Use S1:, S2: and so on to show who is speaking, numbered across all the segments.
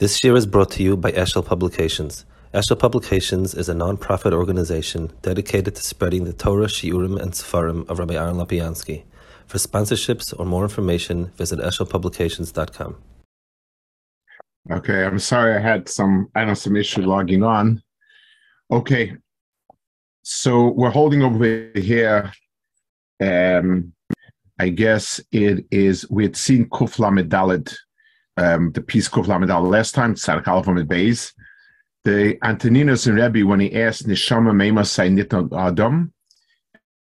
S1: This year is brought to you by Eshel Publications. Eshel Publications is a non-profit organization dedicated to spreading the Torah, Shiurim, and Sefarim of Rabbi Aaron Lopiansky. For sponsorships or more information, visit eshelpublications.com.
S2: Okay, I'm sorry I had some I know some issue logging on. Okay, so we're holding over here. Um, I guess it is we had seen Kufla Medalid um, the Peace Corps Lamadal last time, Tzaddik Aleph Beis. The Antoninus and Rebbe, when he asked Nishama Meima Say Nitno Adam,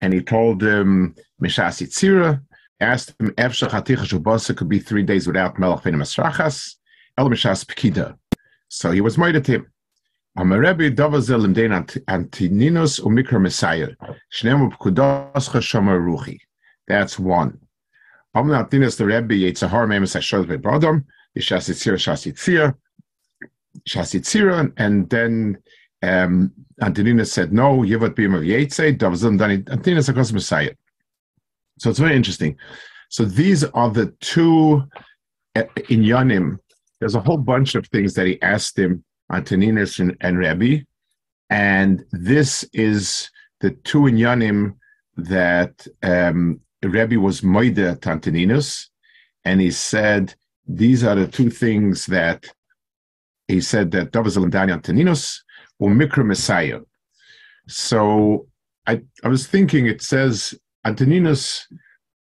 S2: and he told him, Mishas Yitzira, asked him, Efshach Haticha Shubasa could be three days without Melech Venim Asrachas, El Mishas Pekida. So he was murdered him. Amarebi Davazel Imdein Antoninus Umikra Messiah, Shnemu Pkudascha Shomer Ruchi. That's one. Amnatinas the Rebbe Yitzhahar Memes Hashod Bebrodom, Shasitzira, Shasitzira, Shasitzira, and then um, Antonina said, no, Yivat Bim of Yetze, Davzim Dani, Antonina Sakos Messiah. So it's very interesting. So these are the two uh, in Yanim. There's a whole bunch of things that he asked him, Antoninus and, and Rebbe, and this is the two in Yanim that um, Rebbe was Moide to Antoninus, and he said, these are the two things that he said that Davazel and Daniel Antoninus or Mikra Messiah. So I, I was thinking it says Antoninus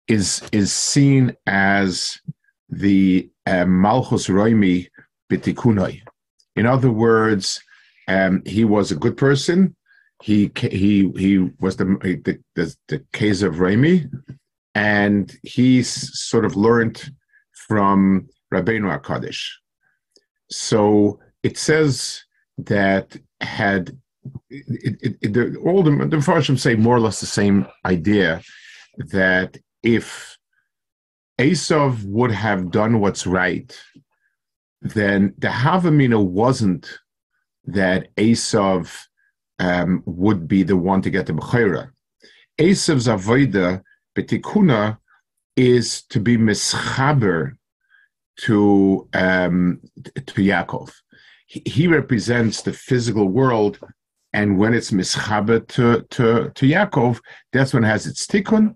S2: is is seen as the uh, Malchus Roimi Bitikunoi. In other words, um, he was a good person. He he he was the the, the, the case of Roimi, and he sort of learned from Rabbeinu HaKadosh. So it says that had it, it, it, the, all the, the say more or less the same idea that if Esav would have done what's right, then the Havamina wasn't that Esav um, would be the one to get the Bechira. Esav's Avoida, Betikuna, is to be mischaber to um, to Yaakov. He, he, represents the physical world, and when it's mischaber to, to, to Yaakov, that's when it has its tikkun.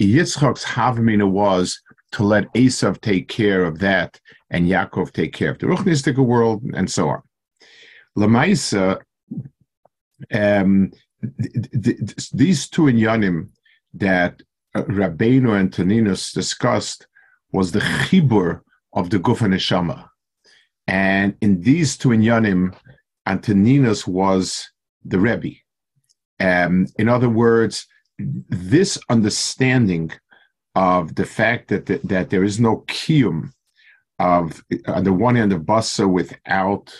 S2: Yitzchak's havamina was to let Esav take care of that, and Yaakov take care of the ruchnistic world, and so on. Lamaisa, um, th- th- these two inyanim that uh, Rabbeinu and Toninus discussed was the chibur of the Guf and Neshama. And in these two inyanim, Antoninus was the Rebbe. Um, in other words, this understanding of the fact that the, that there is no kiyum of on the one hand of basa without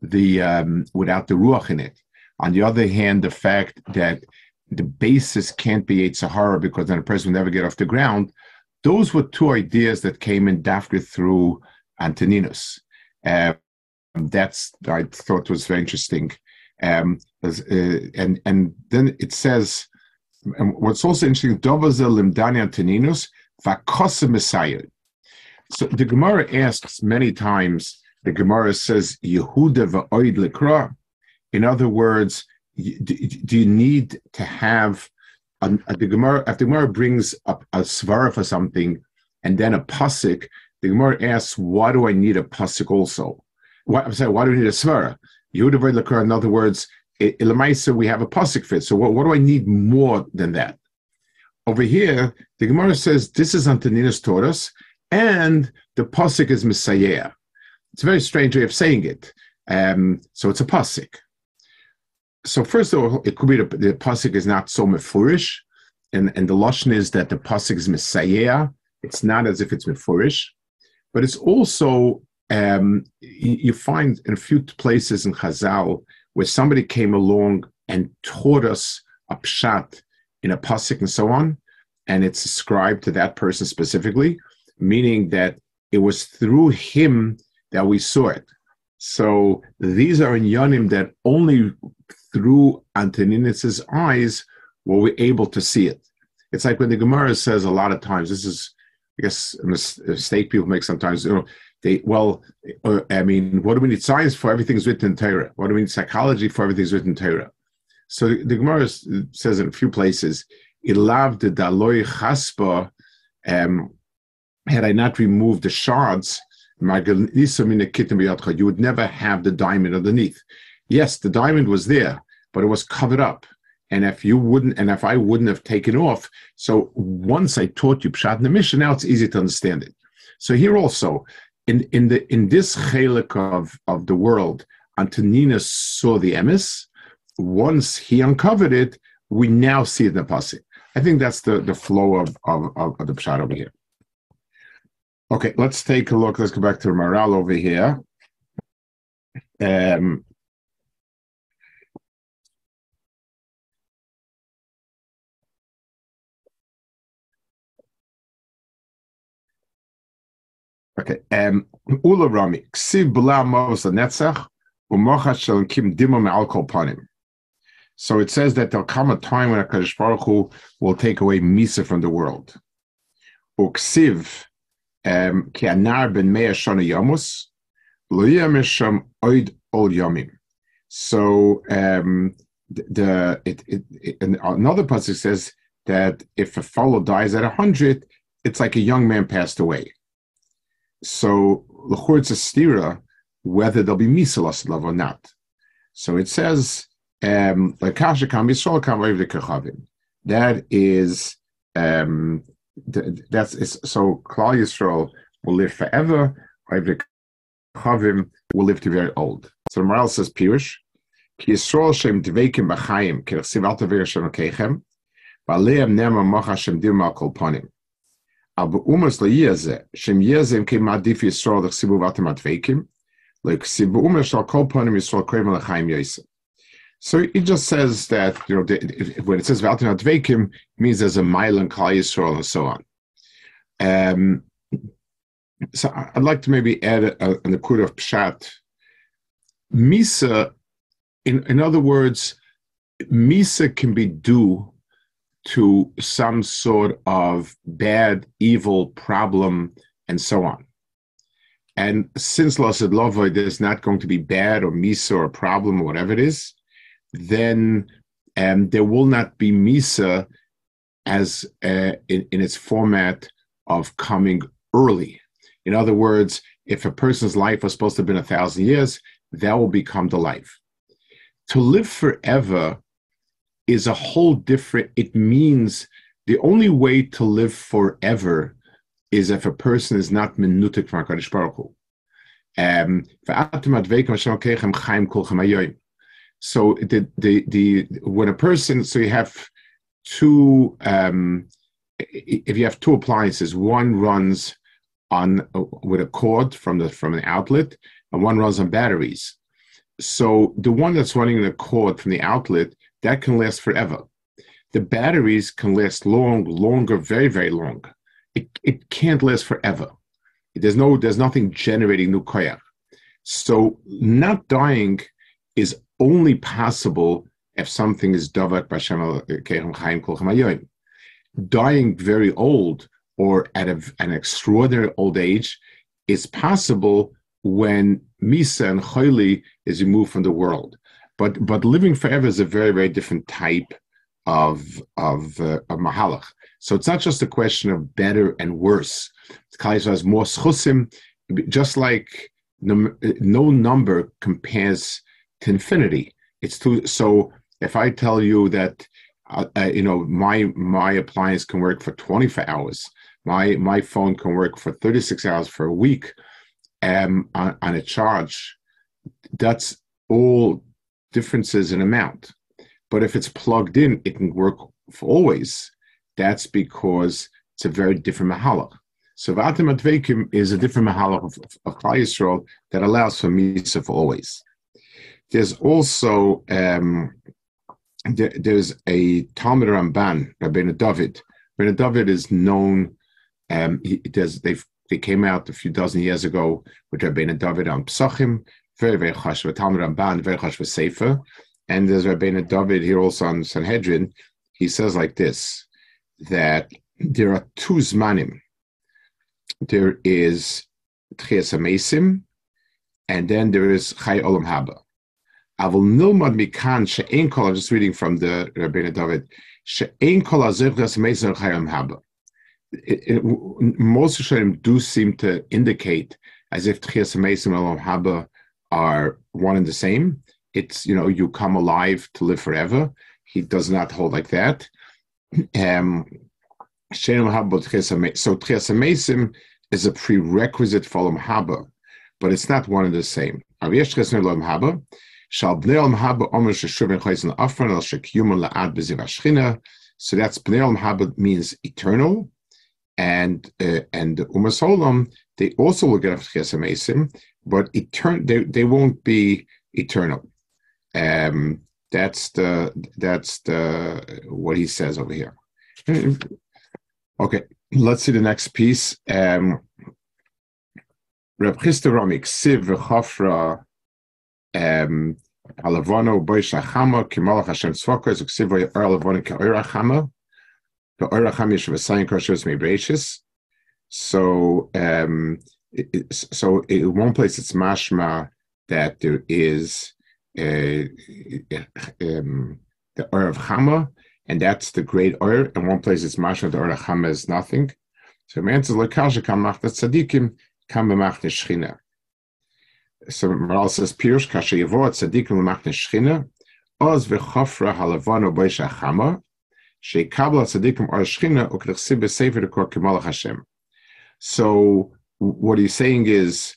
S2: the um, without the ruach in it. On the other hand, the fact that the basis can't be Sahara because then a person will never get off the ground. Those were two ideas that came in Dafka through Antoninus. Uh, that's I thought was very interesting. Um, uh, and and then it says, and what's also interesting, Dovazel Limdani Antoninus Vakosa Messiah. So the Gemara asks many times. The Gemara says Yehuda va'oid lekra. In other words, do you need to have um, the Gemara, if the Gemara brings up a svara for something and then a pasuk, the Gemara asks, why do I need a pasuk also? Why, I'm sorry, why do I need a svara? Yehuda in other words, Ilamaisa, we have a pasuk fit. So what, what, do I need more than that? Over here, the Gemara says this is Antoninus taught us, and the pasuk is Messiah. It's a very strange way of saying it. Um, so it's a pasuk so first of all, it could be the, the pasuk is not so mefurish, and and the lashon is that the pasuk is messiah. It's not as if it's mefurish, but it's also um, you, find in a few places in Chazal where somebody came along and taught us a pshat in a pasuk and so on, and it's ascribed to that person specifically, meaning that it was through him that we saw it. So these are in Yonim that only through Antoninus's eyes were we able to see it. It's like when the Gemara says a lot of times, this is, I guess, a mistake people make sometimes, you know, They well, uh, I mean, what do we need science for? Everything's written in Torah. What do we need psychology for? Everything's written in Torah. So the, the Gemara says in a few places, "Ilav de daloi chaspa." Um, had I not removed the shards, you would never have the diamond underneath. Yes, the diamond was there, but it was covered up. And if you wouldn't, and if I wouldn't have taken off, so once I taught you Pshat in the mission, now it's easy to understand it. So here also, in in the in this chelik of of the world, Antonina saw the emes. Once he uncovered it, we now see it in the pasuk. I think that's the the flow of of, of the Pshat over here. Okay, let's take a look. Let's go back to Maharal over here. Um, Okay. Ksiv Umocha Shalom Kim Panim. So it says that there'll come a time when HaKadosh Baruch Hu will take away Misa from the world. Uksiv, Ki Anar Ben Mea Shana Lo Oid Ol So um, the, it, it, it, another passage says that if a fellow dies at 100, it's like a young man passed away. So l'chor's a stira whether there'll be misalas love or not. So it says um, That is um, that's so Klal Yisrael will live forever. Chavim will live to very old. So the Maharal says Pirush, Yisrael Shem Dveikim B'Chaim Ki Rechsiv Al Tavir Shem Keichem Ba'aleim Nema Mocha Shem So it just says that you know when it says Valtin Advekim means there's a mile in Klal Yisrael and so on. Um, so I'd like to maybe add a, a, a quote of Pshat. Misa, in in other words, Misa can be due to some sort of bad, evil problem, and so on. And since Lasad Lovoy, there's not going to be bad or Misa or problem or whatever it is, then um, there will not be Misa as uh, in, in its format of coming early. In other words, if a person's life was supposed to have been a thousand years, that will become the life. To live forever is a whole different, it means the only way to live forever is if a person is not minutik from HaKadosh Baruch Hu. Um, so the the the when a person so you have two um, if you have two appliances, one runs on with a cord from the from an outlet, and one runs on batteries. So the one that's running in the cord from the outlet that can last forever. The batteries can last long, longer, very very long. It it can't last forever. There's no there's nothing generating new koyach. So not dying is only possible if something is davak b'Hashem uh, Dying very old or at a, an extraordinary old age is possible when misa and chayli is removed from the world. But but living forever is a very very different type of of, uh, of mahalach. So it's not just a question of better and worse. Kaiser has more schusim, just like no, no number compares to infinity. It's too so. If I tell you that, uh, uh, you know, my my appliance can work for 24 hours, my my phone can work for 36 hours for a week, um, on, on a charge, that's all differences in amount. But if it's plugged in, it can work for always. That's because it's a very different mahalach. So Vatim Advekim is a different mahalach of, of, Yisrael that allows for Misa for always. There's also um, there, there's a Talmud Ramban, Rabbeinu David. Rabbeinu David is known. Um, he, they came out a few dozen years ago with Rabbeinu David on Psachim, very very chash with Talmud Ramban, very chash with Sefer, and there's Rabbeinu David here also on Sanhedrin. He says like this that there are two zmanim. There is Tchias Amesim, and then there is Chai Olam Haba. I Avol nilmad mikan she'ein kol, I'm just reading from the Rabbeinu David, she'ein kol azirchas Amesim Chai Olam Haba. Most Rishonim do seem to indicate as if Tchias Amesim Olam Haba are one and the same. It's, you know, you come alive to live forever. He does not hold like that. Um, so tchiasamaisim is a prerequisite for Olam Haba, but it's not one and the same. So that's Bnei Haba means eternal, and uh, and Umasolam they also will get Mesim, but etern- they, they won't be eternal. Um, that's the that's the what he says over here. Okay, let's see the next piece. Um, Reb Chisda Ramik Siv v'Chafra um, Alavano Boish Achama Kimalach Hashem Tzvaka Zuksiv Or Alavano Ka'ir Achama The Or Achama Yeshiva Sayin Koshos Meibreishis So um, it, so in one place it's mashma that there is uh, um, the Ur of Chama, and that's the great Ur. In one place it's mashma the Ur of Chama is nothing. So man says lekasha kamach the tzadikim kam b'mach shchina. So Maral says pirush kasha yavo tzadikim b'mach shchina oz v'chofra halavano b'isha chama sheikabla tzadikim or shchina ukdechsib b'sefer dekor kimalach Hashem. So what he's saying is,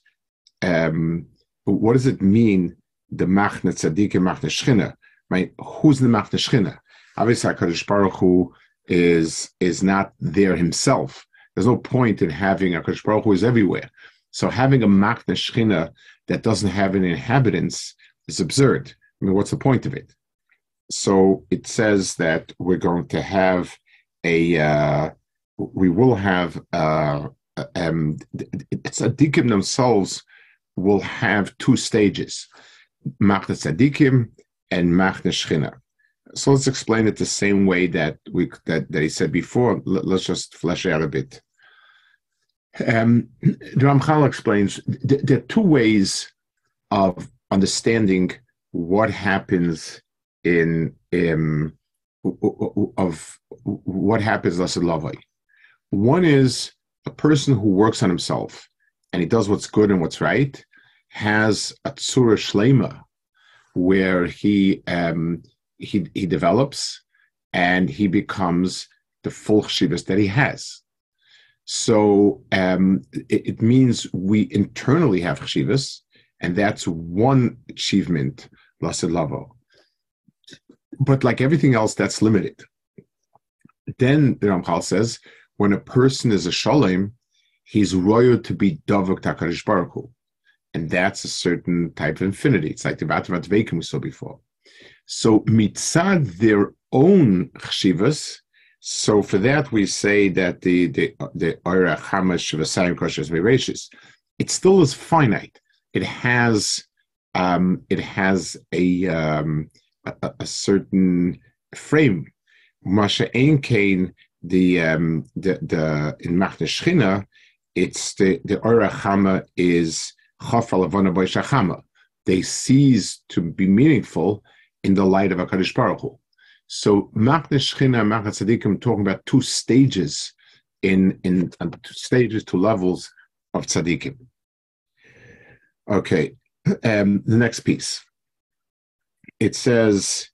S2: um, what does it mean, the Machne Tzaddik and Machne Shchina? Right? Who's the Machne Shchina? Obviously, HaKadosh Baruch Hu is, is not there himself. There's no point in having a HaKadosh Baruch Hu is everywhere. So having a Machne Shchina that doesn't have any inhabitants is absurd. I mean, what's the point of it? So it says that we're going to have a, uh, we will have uh, um, tzaddikim themselves will have two stages, machne tzaddikim and machne shchina. So let's explain it the same way that we that, that he said before. Let's just flesh out a bit. Um, Ramchal explains th- there are two ways of understanding what happens in um, of what happens Lavai. One is a person who works on himself and he does what's good and what's right has a tsura shlema where he um, he he develops and he becomes the full chshivas that he has. So um, it, it, means we internally have chshivas, and that's one achievement, lasid lavo. But like everything else, that's limited. Then the Ramchal says when a person is a shalom, he's royal to be davuk takarish baruch and that's a certain type of infinity. It's like the Batavat Veikim we saw before. So mitzad their own chshivas. So for that we say that the the the Oira Chamash Vasayim Koshes Mereshis, it still is finite. It has um, it has a, um, a, a certain frame. Masha Ein Kain the um, the the in Machne Shchina, it's the the Ora Chama is Chafal Avona. They cease to be meaningful in the light of Hakadosh Baruch Hu. So Machne Shchina and Machne Tzadikim talking about two stages in in uh, two stages, two levels of Tzadikim. Okay, um, the next piece. It says.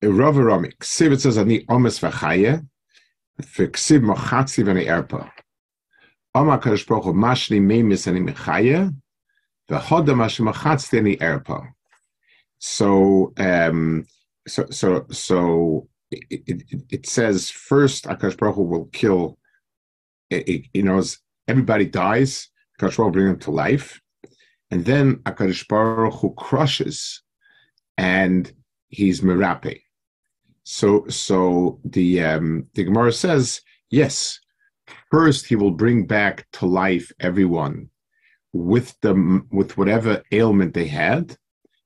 S2: Rav Ramik. Sivit says, "Ani omes v'chaya." Fiksiv mochatzi v'ni erpa. Oma kadosh baruch hu mashli meimis ani mechaya, v'hoda mashli mochatzti ani erpa. So, um, so, so, so it, it, it says first Akash Baruch Hu will kill. It, you know, everybody dies. Akash Baruch Hu bring them to life, and then Akash Baruch Hu crushes, and he's merape. So, so the um, the Gemara says, yes, first he will bring back to life everyone with the with whatever ailment they had,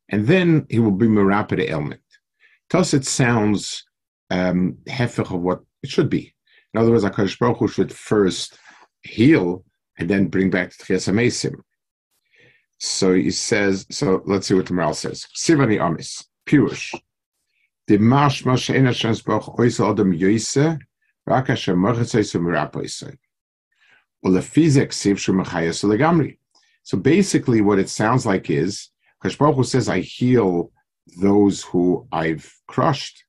S2: and then he will bring a rapid ailment. Thus, it sounds um, of what it should be. In other words, Akash Baruch Hu should first heal and then bring back to Tchias. So he says, so let's see what the Maral says. Sivani Amis, Pirush. The Mash Mash Ena Shansbach Oisa Adam Yoise, Raka. Well, the Fizek Siv Shemachayas Legamri. So basically, what it sounds like is, Baruch says, I heal those who I've crushed.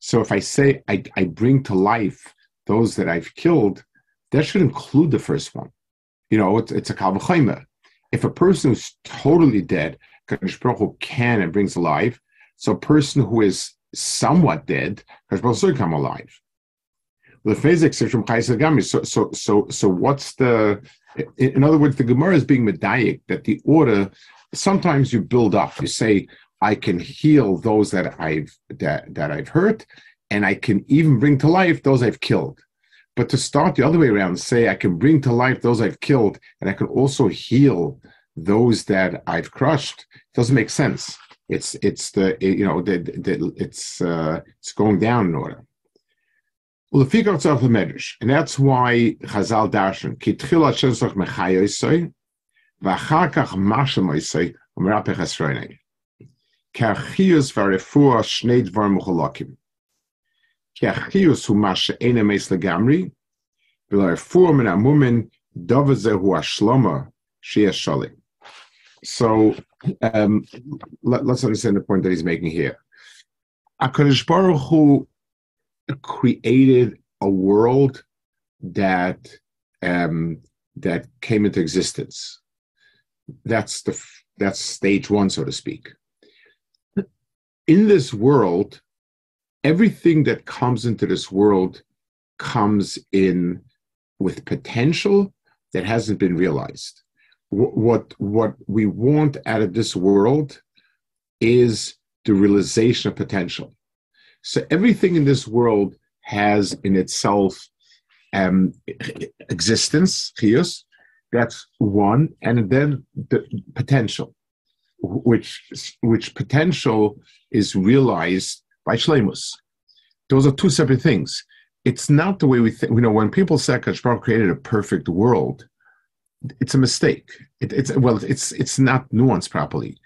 S2: So if I say I, I bring to life those that I've killed, that should include the first one. You know, it's, it's a kalvachayma. If a person who's totally dead, Kadosh Baruch Hu can and brings alive. So a person who is somewhat dead, Baruch Hu come alive. So, so, so, so what's the? In other words, the Gemara is being medayik that the order. Sometimes you build up. You say, "I can heal those that I've that that I've hurt, and I can even bring to life those I've killed." But to start the other way around, say I can bring to life those I've killed, and I can also heal those that I've crushed, doesn't make sense. It's it's the it, you know the, the, it's uh, it's going down in order. Well, the figure itself the medrash, and that's why Chazal darshan kitchil hashesach mechayosoi v'achar kach mashemoisoi umerapech esreinei kachiyus v'arefua shnei dvar muchalakim kachiyus hu mash ena meis legamri v'larefua min amumin dovah zehu ashloma shia shalim. So um, let, us understand the point that he's making here. HaKadosh Baruch Hu created a world that um, that came into existence. That's the that's stage one, so to speak. In this world, everything that comes into this world comes in with potential that hasn't been realized. What, what we want out of this world is the realization of potential. So everything in this world has in itself um, existence, chios, that's one, and then the potential, which which potential is realized by Shlemus. Those are two separate things. It's not the way we think. You know, when people say Akash created a perfect world, it's a mistake. It, it's well, it's it's not nuanced properly.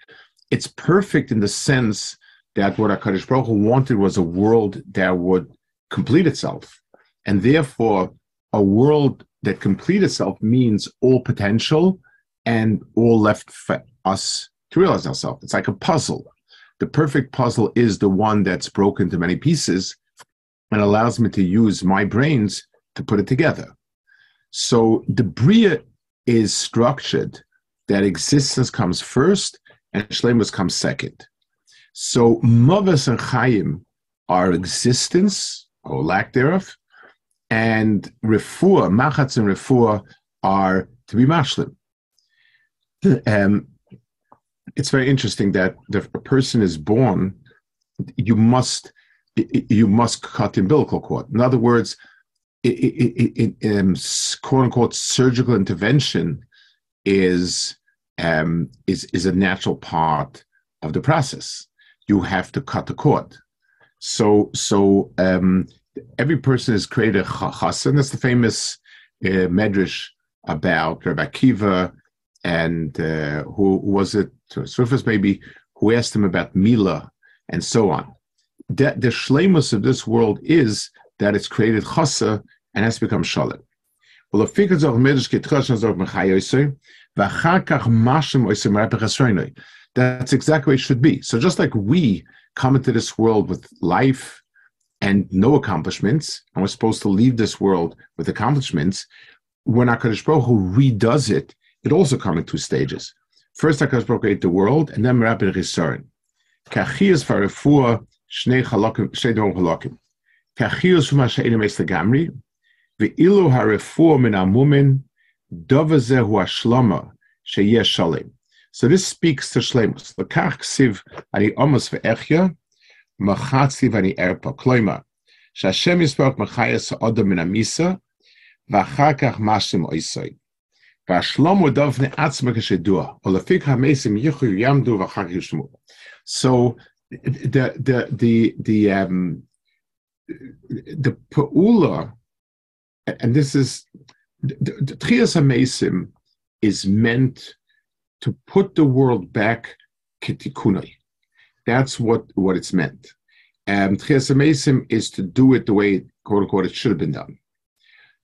S2: It's perfect in the sense that what Hakadosh Baruch Hu wanted was a world that would complete itself, and therefore a world that complete itself means all potential and all left for us to realize ourselves. It's like a puzzle the perfect puzzle is the one that's broken to many pieces and allows me to use my brains to put it together. So the Bria is structured that existence comes first and Shlemus comes second. So Mavas and Chaim are existence or lack thereof, and Refuah, Machatz and Refuah are to be mashlim. Um, it's very interesting that the a person is born, you must you must cut the umbilical cord. In other words, in, um, quote unquote surgical intervention is um, is is a natural part of the process. You have to cut the cord. So so um, every person is created chassan. That's the famous uh, medrash about Rabbi Akiva and uh, who was it? Surface maybe who asked him about Mila and so on. The, the shlemus of this world is that it's created chasa and has become shalom. Well, if figures of midrash ketchas of mechayoser, v'achakach mashem oisim rapechasroinoi. That's exactly what it should be. So just like we come into this world with life and no accomplishments, and we're supposed to leave this world with accomplishments, when HaKadosh Baruch Hu redoes it, it also comes in two stages. First, HaKadosh Baruch created the world, and then Merabir Chisaron. Kachias farefua shnei chalakim, shnei dom chalakim. Kachias from Hashem Emes Legamri, ve'ilu harefua min amumin, dovaze hu ashlama, sheyesh shalim. So this speaks to Shlemus. Lekach ksiv ani amos ve'echya, machatziv ani erpa. Kloima, שהשם יספוק מחייס האדם מן המיסה, ואחר כך משלים oisoi. So the the the the um, the paula, and this is the Tchias HaMesim is meant to put the world back kitikunai. That's what, what it's meant. And Tchias HaMesim is to do it the way, quote unquote, it should have been done.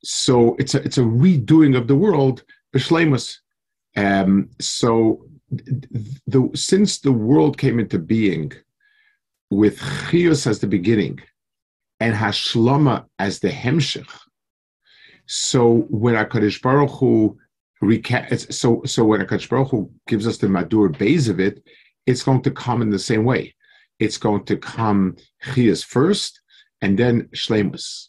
S2: So it's a, it's a redoing of the world, B'Shlemus. Um, so the, since the world came into being with Chios as the beginning and Hashlama as the Hemshech, so when HaKadosh Baruch Hu reca- so so when HaKadosh Baruch Hu gives us the Madur base of it, it's going to come in the same way. It's going to come Chias first and then Shlemus.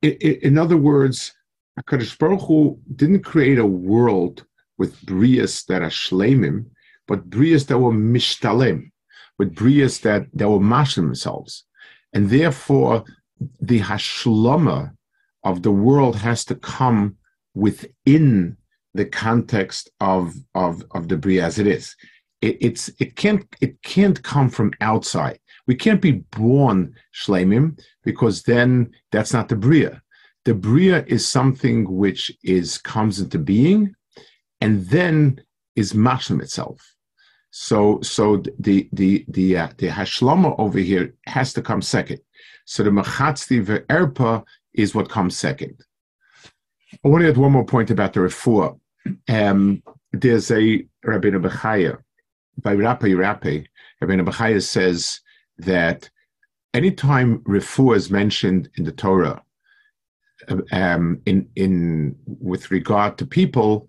S2: In, other words, HaKadosh Baruch Hu didn't create a world with Brias that are Shlemim, but Brias that were Mishtalem, with Brias that, that were mash themselves. And therefore, the Hashlama of the world has to come within the context of of of the bria as it is. It, it's it can't it can't come from outside. We can't be born shlemim because then that's not the bria. The bria is something which is comes into being, and then is mashlim itself. So so the the the uh, the hashlama over here has to come second. So the machatzti ve'erpa is what comes second. I want to add one more point about the refuah. Um, there's a Rabbeinu Bechaya, by Rapi Rapi, Rabbeinu Bechaya says that anytime refuah is mentioned in the Torah, um, in in with regard to people,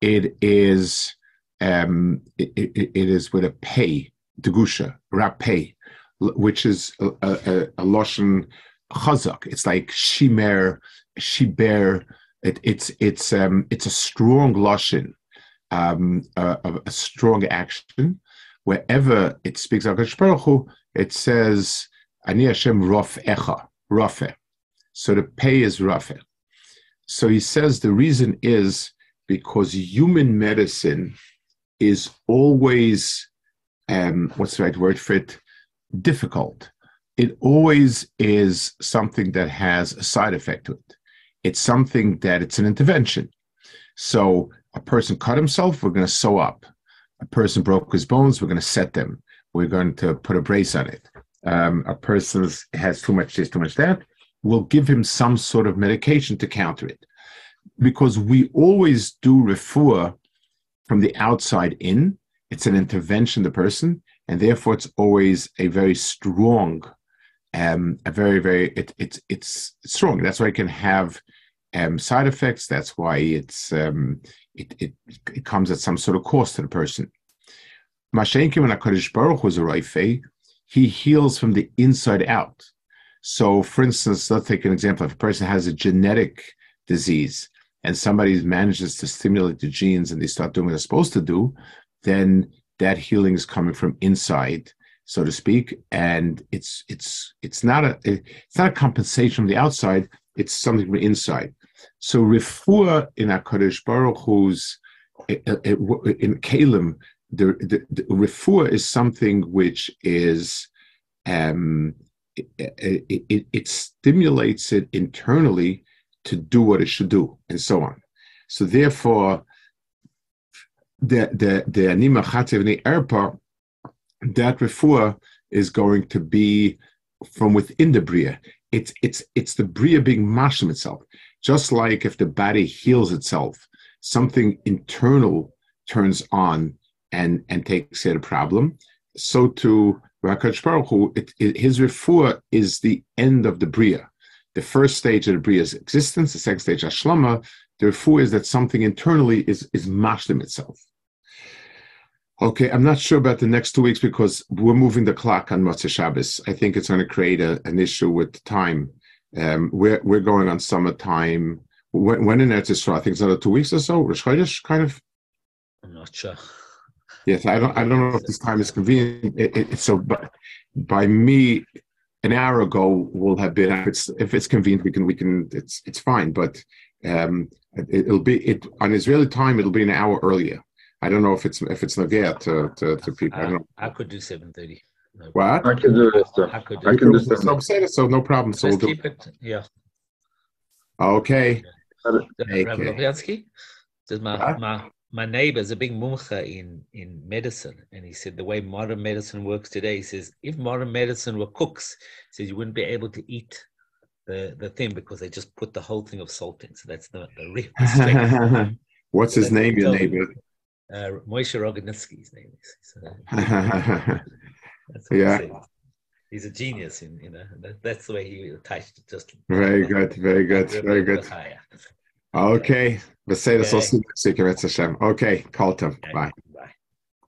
S2: it is um, it, it, it is with a pay, degusha, rapay, which is a, a, a, a chazak. It's like shimer, shiber. It, it's it's um, it's a strong lashon, um, a, a, strong action. Wherever it speaks of Baruch it says ani Hashem rof echa rafe. So the pay is rafe. So he says the reason is because human medicine is always um, what's the right word for it? Difficult it always is something that has a side effect to it. It's something that it's an intervention. So a person cut himself, we're going to sew up. A person broke his bones, we're going to set them. We're going to put a brace on it. Um, a person has too much this, too much that. We'll give him some sort of medication to counter it. Because we always do refuah from the outside in. It's an intervention, the person, and therefore it's always a very strong um, a very very it, it's it's strong. That's why it can have um, side effects. That's why it's um, it, it it comes at some sort of cost to the person. Mashenkim when Hakadosh Baruch was a raife, he heals from the inside out. So, for instance, let's take an example. If a person has a genetic disease and somebody manages to stimulate the genes and they start doing what they're supposed to do, then that healing is coming from inside so to speak, and it's it's it's not a it's not a compensation from the outside. It's something from inside. So refuah in Hakadosh Baruch Hu's eh, eh, eh, in Kalim, the, the, the refuah is something which is um, it, it, it, it, stimulates it internally to do what it should do, and so on. So therefore, the the the anima chatev erpa that refuah is going to be from within the bria. It's it's it's the bria being mashim itself. Just like if the body heals itself, something internal turns on and and takes care of the problem. So to Rakash Baruch Hu, it, it, his refuah is the end of the bria. The first stage of the bria's existence, the second stage, Ashlama, the refuah is that something internally is is mashlim itself. Okay, I'm not sure about the next two weeks because we're moving the clock on Motzei Shabbos. I think it's going to create a, an issue with time. Um, we're we're going on summertime. When, when in Eretz Yisrael, I think it's another two weeks or so. Rosh Chodesh, kind of.
S3: I'm not sure.
S2: Yes, I don't. I don't know if this time is convenient. It, it, so, but by me, an hour ago will have been. If it's if it's convenient, we can we can. It's it's fine. But um, it, will be it on Israeli time. It'll be an hour earlier. I don't know if it's if it's Nagea to, to, to people. I, I, don't know.
S3: I could do seven thirty.
S2: No what?
S4: I can do it. I could do, I can do
S2: so, so no problem. So we'll
S3: keep it. Yeah.
S2: Okay. Okay.
S3: Rabbi Lopiansky says my,
S2: What?
S3: my my neighbor is a big mumcha in in medicine, and he said the way modern medicine works today, he says if modern medicine were cooks, he says you wouldn't be able to eat the the thing because they just put the whole thing of salt in. So that's the, the real.
S2: What's his name, your neighbor?
S3: uh, Moshe Roganitsky's name is. So that's what
S2: Yeah.
S3: He's a genius, in you know. That, that's the way he attached it. Just
S2: very good, very good, very good. Okay. Beseda
S3: Okay.
S2: Sosu Hashem. Okay, call him. Bye.
S3: Bye.